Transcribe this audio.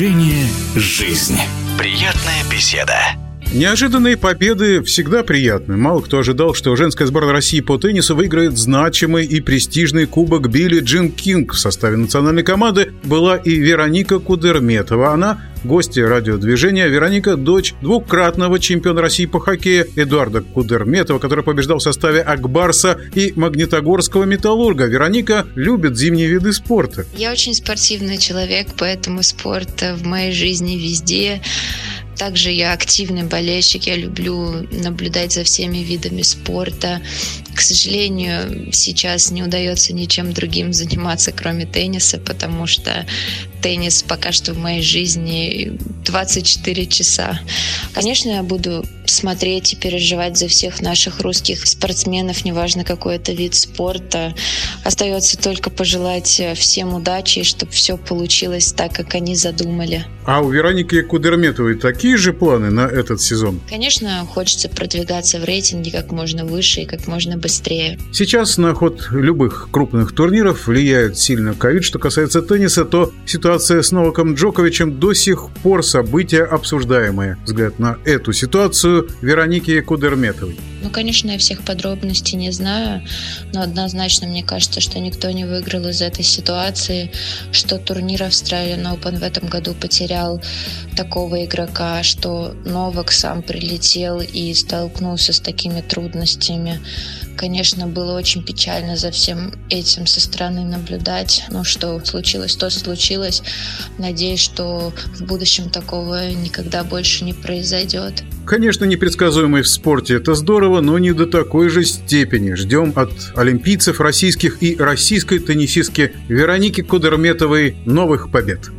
Движение «Жизнь». Приятная беседа. Неожиданные победы всегда приятны. Мало кто ожидал, что женская сборная России по теннису выиграет значимый и престижный кубок Билли Джин Кинг. В составе национальной команды была и Вероника Кудерметова. Она гостья радиодвижения. Вероника – дочь двукратного чемпиона России по хоккею Эдуарда Кудерметова, который побеждал в составе Акбарса и Магнитогорского металлурга. Вероника любит зимние виды спорта. Я очень спортивный человек, поэтому спорт в моей жизни везде. Также я активный болельщик, я люблю наблюдать за всеми видами спорта. К сожалению, сейчас не удается ничем другим заниматься, кроме тенниса, потому что теннис пока что в моей жизни 24 часа. Конечно, я буду смотреть и переживать за всех наших русских спортсменов, неважно какой это вид спорта. Остается только пожелать всем удачи, чтобы все получилось так, как они задумали. А у Вероники Кудерметовой такие же планы на этот сезон? Конечно, хочется продвигаться в рейтинге как можно выше и как можно быстрее. Сейчас на ход любых крупных турниров влияет сильно ковид. Что касается тенниса, то ситуация с Новаком Джоковичем до сих пор событие обсуждаемое. Взгляд на эту ситуацию Вероники Кудерметовой. Ну, конечно, я всех подробностей не знаю, но однозначно мне кажется, что никто не выиграл из этой ситуации, что турнир Australian Open в этом году потерял такого игрока, что Новак сам прилетел и столкнулся с такими трудностями. Конечно, было очень печально за всем этим со стороны наблюдать. Но что случилось, то случилось. Надеюсь, что в будущем такого никогда больше не произойдет. Конечно, непредсказуемый в спорте это здорово, но не до такой же степени. Ждем от олимпийцев российских и российской теннисистки Вероники Кудерметовой новых побед.